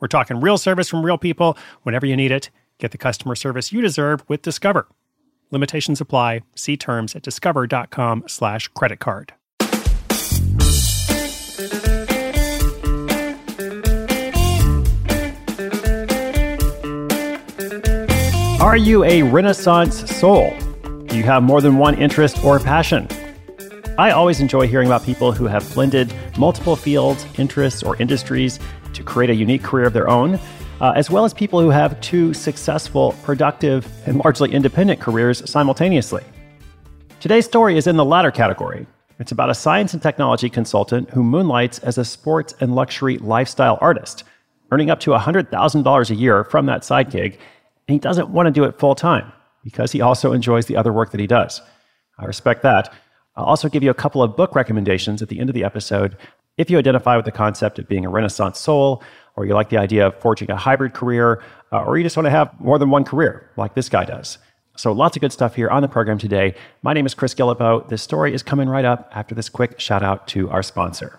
We're talking real service from real people whenever you need it. Get the customer service you deserve with Discover. Limitations apply. See terms at discover.com slash credit card. Are you a Renaissance soul? Do you have more than one interest or passion? I always enjoy hearing about people who have blended multiple fields, interests, or industries to create a unique career of their own, uh, as well as people who have two successful, productive, and largely independent careers simultaneously. Today's story is in the latter category. It's about a science and technology consultant who moonlights as a sports and luxury lifestyle artist, earning up to $100,000 a year from that side gig, and he doesn't want to do it full time because he also enjoys the other work that he does. I respect that. I'll also give you a couple of book recommendations at the end of the episode if you identify with the concept of being a Renaissance soul, or you like the idea of forging a hybrid career, uh, or you just want to have more than one career like this guy does. So, lots of good stuff here on the program today. My name is Chris Guillebeau. This story is coming right up after this quick shout out to our sponsor.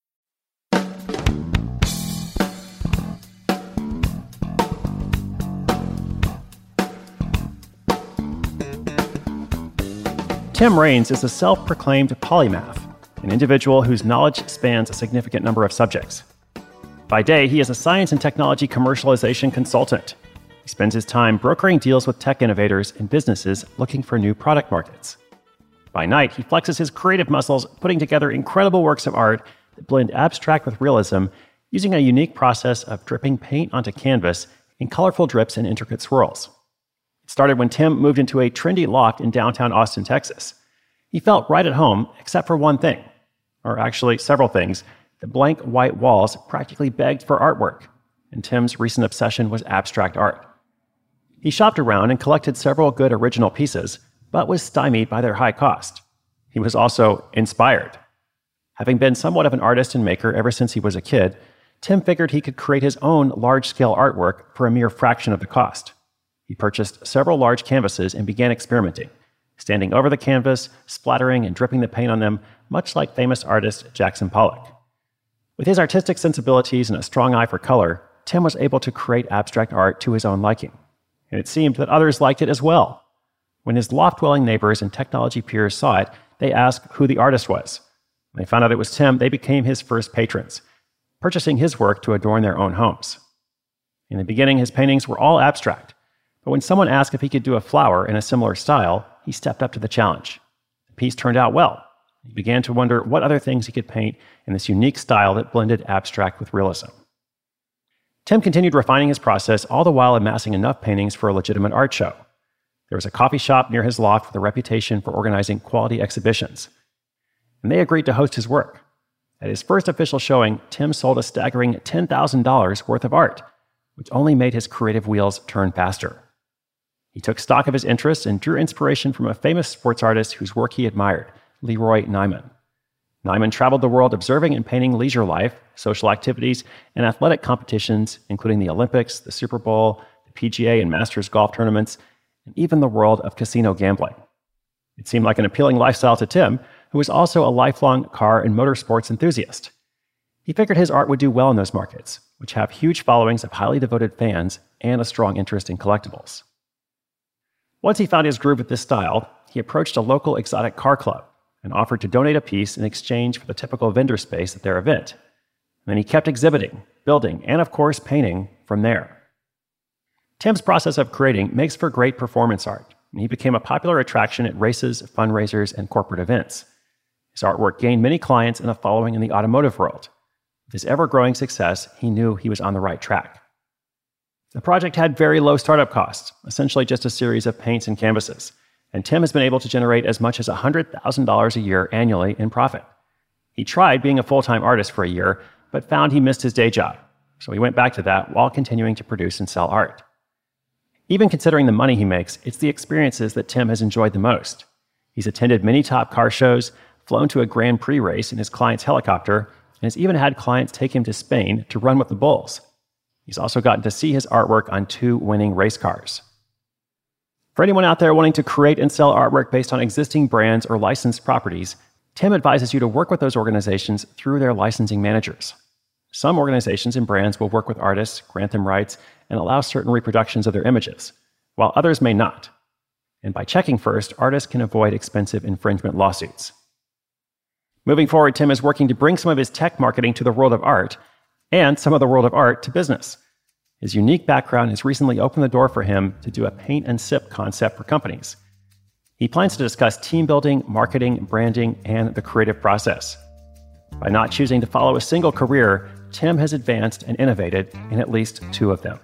Tim Raines is a self proclaimed polymath, an individual whose knowledge spans a significant number of subjects. By day, he is a science and technology commercialization consultant. He spends his time brokering deals with tech innovators and businesses looking for new product markets. By night, he flexes his creative muscles, putting together incredible works of art that blend abstract with realism using a unique process of dripping paint onto canvas in colorful drips and intricate swirls started when Tim moved into a trendy loft in downtown Austin, Texas. He felt right at home, except for one thing, or actually several things. The blank white walls practically begged for artwork, and Tim's recent obsession was abstract art. He shopped around and collected several good original pieces, but was stymied by their high cost. He was also inspired. Having been somewhat of an artist and maker ever since he was a kid, Tim figured he could create his own large scale artwork for a mere fraction of the cost. He purchased several large canvases and began experimenting, standing over the canvas, splattering and dripping the paint on them, much like famous artist Jackson Pollock. With his artistic sensibilities and a strong eye for color, Tim was able to create abstract art to his own liking. And it seemed that others liked it as well. When his loft dwelling neighbors and technology peers saw it, they asked who the artist was. When they found out it was Tim, they became his first patrons, purchasing his work to adorn their own homes. In the beginning, his paintings were all abstract, but when someone asked if he could do a flower in a similar style, he stepped up to the challenge. The piece turned out well. He began to wonder what other things he could paint in this unique style that blended abstract with realism. Tim continued refining his process, all the while amassing enough paintings for a legitimate art show. There was a coffee shop near his loft with a reputation for organizing quality exhibitions, and they agreed to host his work. At his first official showing, Tim sold a staggering $10,000 worth of art, which only made his creative wheels turn faster. He took stock of his interests and drew inspiration from a famous sports artist whose work he admired, Leroy Neiman. Nyman traveled the world observing and painting leisure life, social activities, and athletic competitions, including the Olympics, the Super Bowl, the PGA and Masters golf tournaments, and even the world of casino gambling. It seemed like an appealing lifestyle to Tim, who was also a lifelong car and motorsports enthusiast. He figured his art would do well in those markets, which have huge followings of highly devoted fans and a strong interest in collectibles. Once he found his groove with this style, he approached a local exotic car club and offered to donate a piece in exchange for the typical vendor space at their event. And then he kept exhibiting, building, and of course, painting from there. Tim's process of creating makes for great performance art, and he became a popular attraction at races, fundraisers, and corporate events. His artwork gained many clients and a following in the automotive world. With his ever growing success, he knew he was on the right track. The project had very low startup costs, essentially just a series of paints and canvases and Tim has been able to generate as much as $100,000 a year annually in profit. He tried being a full time artist for a year, but found he missed his day job. So he went back to that while continuing to produce and sell art. Even considering the money he makes, it's the experiences that Tim has enjoyed the most. He's attended many top car shows, flown to a Grand Prix race in his client's helicopter, and has even had clients take him to Spain to run with the bulls. He's also gotten to see his artwork on two winning race cars. For anyone out there wanting to create and sell artwork based on existing brands or licensed properties, Tim advises you to work with those organizations through their licensing managers. Some organizations and brands will work with artists, grant them rights, and allow certain reproductions of their images, while others may not. And by checking first, artists can avoid expensive infringement lawsuits. Moving forward, Tim is working to bring some of his tech marketing to the world of art and some of the world of art to business. His unique background has recently opened the door for him to do a paint and sip concept for companies. He plans to discuss team building, marketing, branding, and the creative process. By not choosing to follow a single career, Tim has advanced and innovated in at least two of them.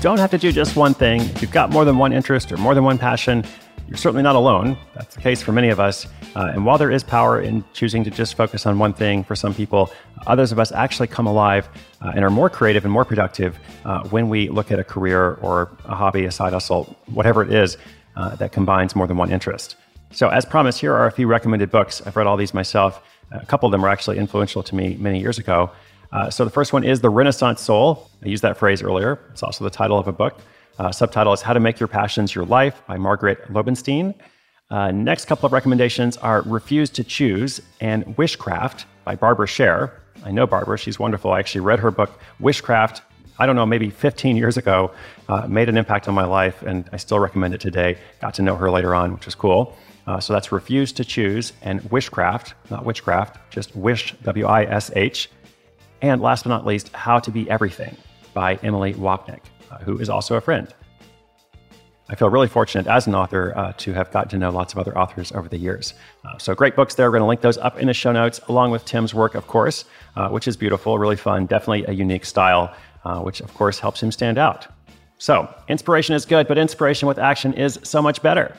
Don't have to do just one thing. If you've got more than one interest or more than one passion, you're certainly not alone. That's the case for many of us. Uh, and while there is power in choosing to just focus on one thing for some people, others of us actually come alive uh, and are more creative and more productive uh, when we look at a career or a hobby, a side hustle, whatever it is uh, that combines more than one interest. So, as promised, here are a few recommended books. I've read all these myself. A couple of them were actually influential to me many years ago. Uh, so, the first one is The Renaissance Soul. I used that phrase earlier. It's also the title of a book. Uh, subtitle is How to Make Your Passions Your Life by Margaret Lobenstine. Uh, next couple of recommendations are Refuse to Choose and Wishcraft by Barbara Sher. I know Barbara, she's wonderful. I actually read her book, Wishcraft, I don't know, maybe 15 years ago, uh, made an impact on my life, and I still recommend it today. Got to know her later on, which was cool. Uh, so that's Refuse to Choose and Wishcraft, not Witchcraft, just Wish, W I S H. And last but not least, How to Be Everything by Emily Wapnick uh, who is also a friend. I feel really fortunate as an author uh, to have gotten to know lots of other authors over the years. Uh, so, great books there. We're going to link those up in the show notes, along with Tim's work, of course, uh, which is beautiful, really fun, definitely a unique style, uh, which, of course, helps him stand out. So, inspiration is good, but inspiration with action is so much better.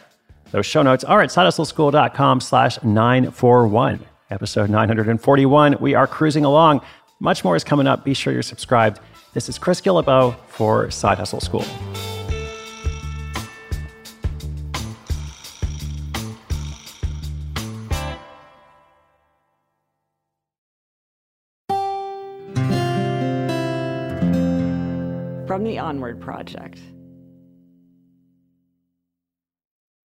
Those show notes are at sidehustleschool.com slash 941. Episode 941. We are cruising along. Much more is coming up. Be sure you're subscribed this is Chris Guillebeau for Side Hustle School. From the Onward Project.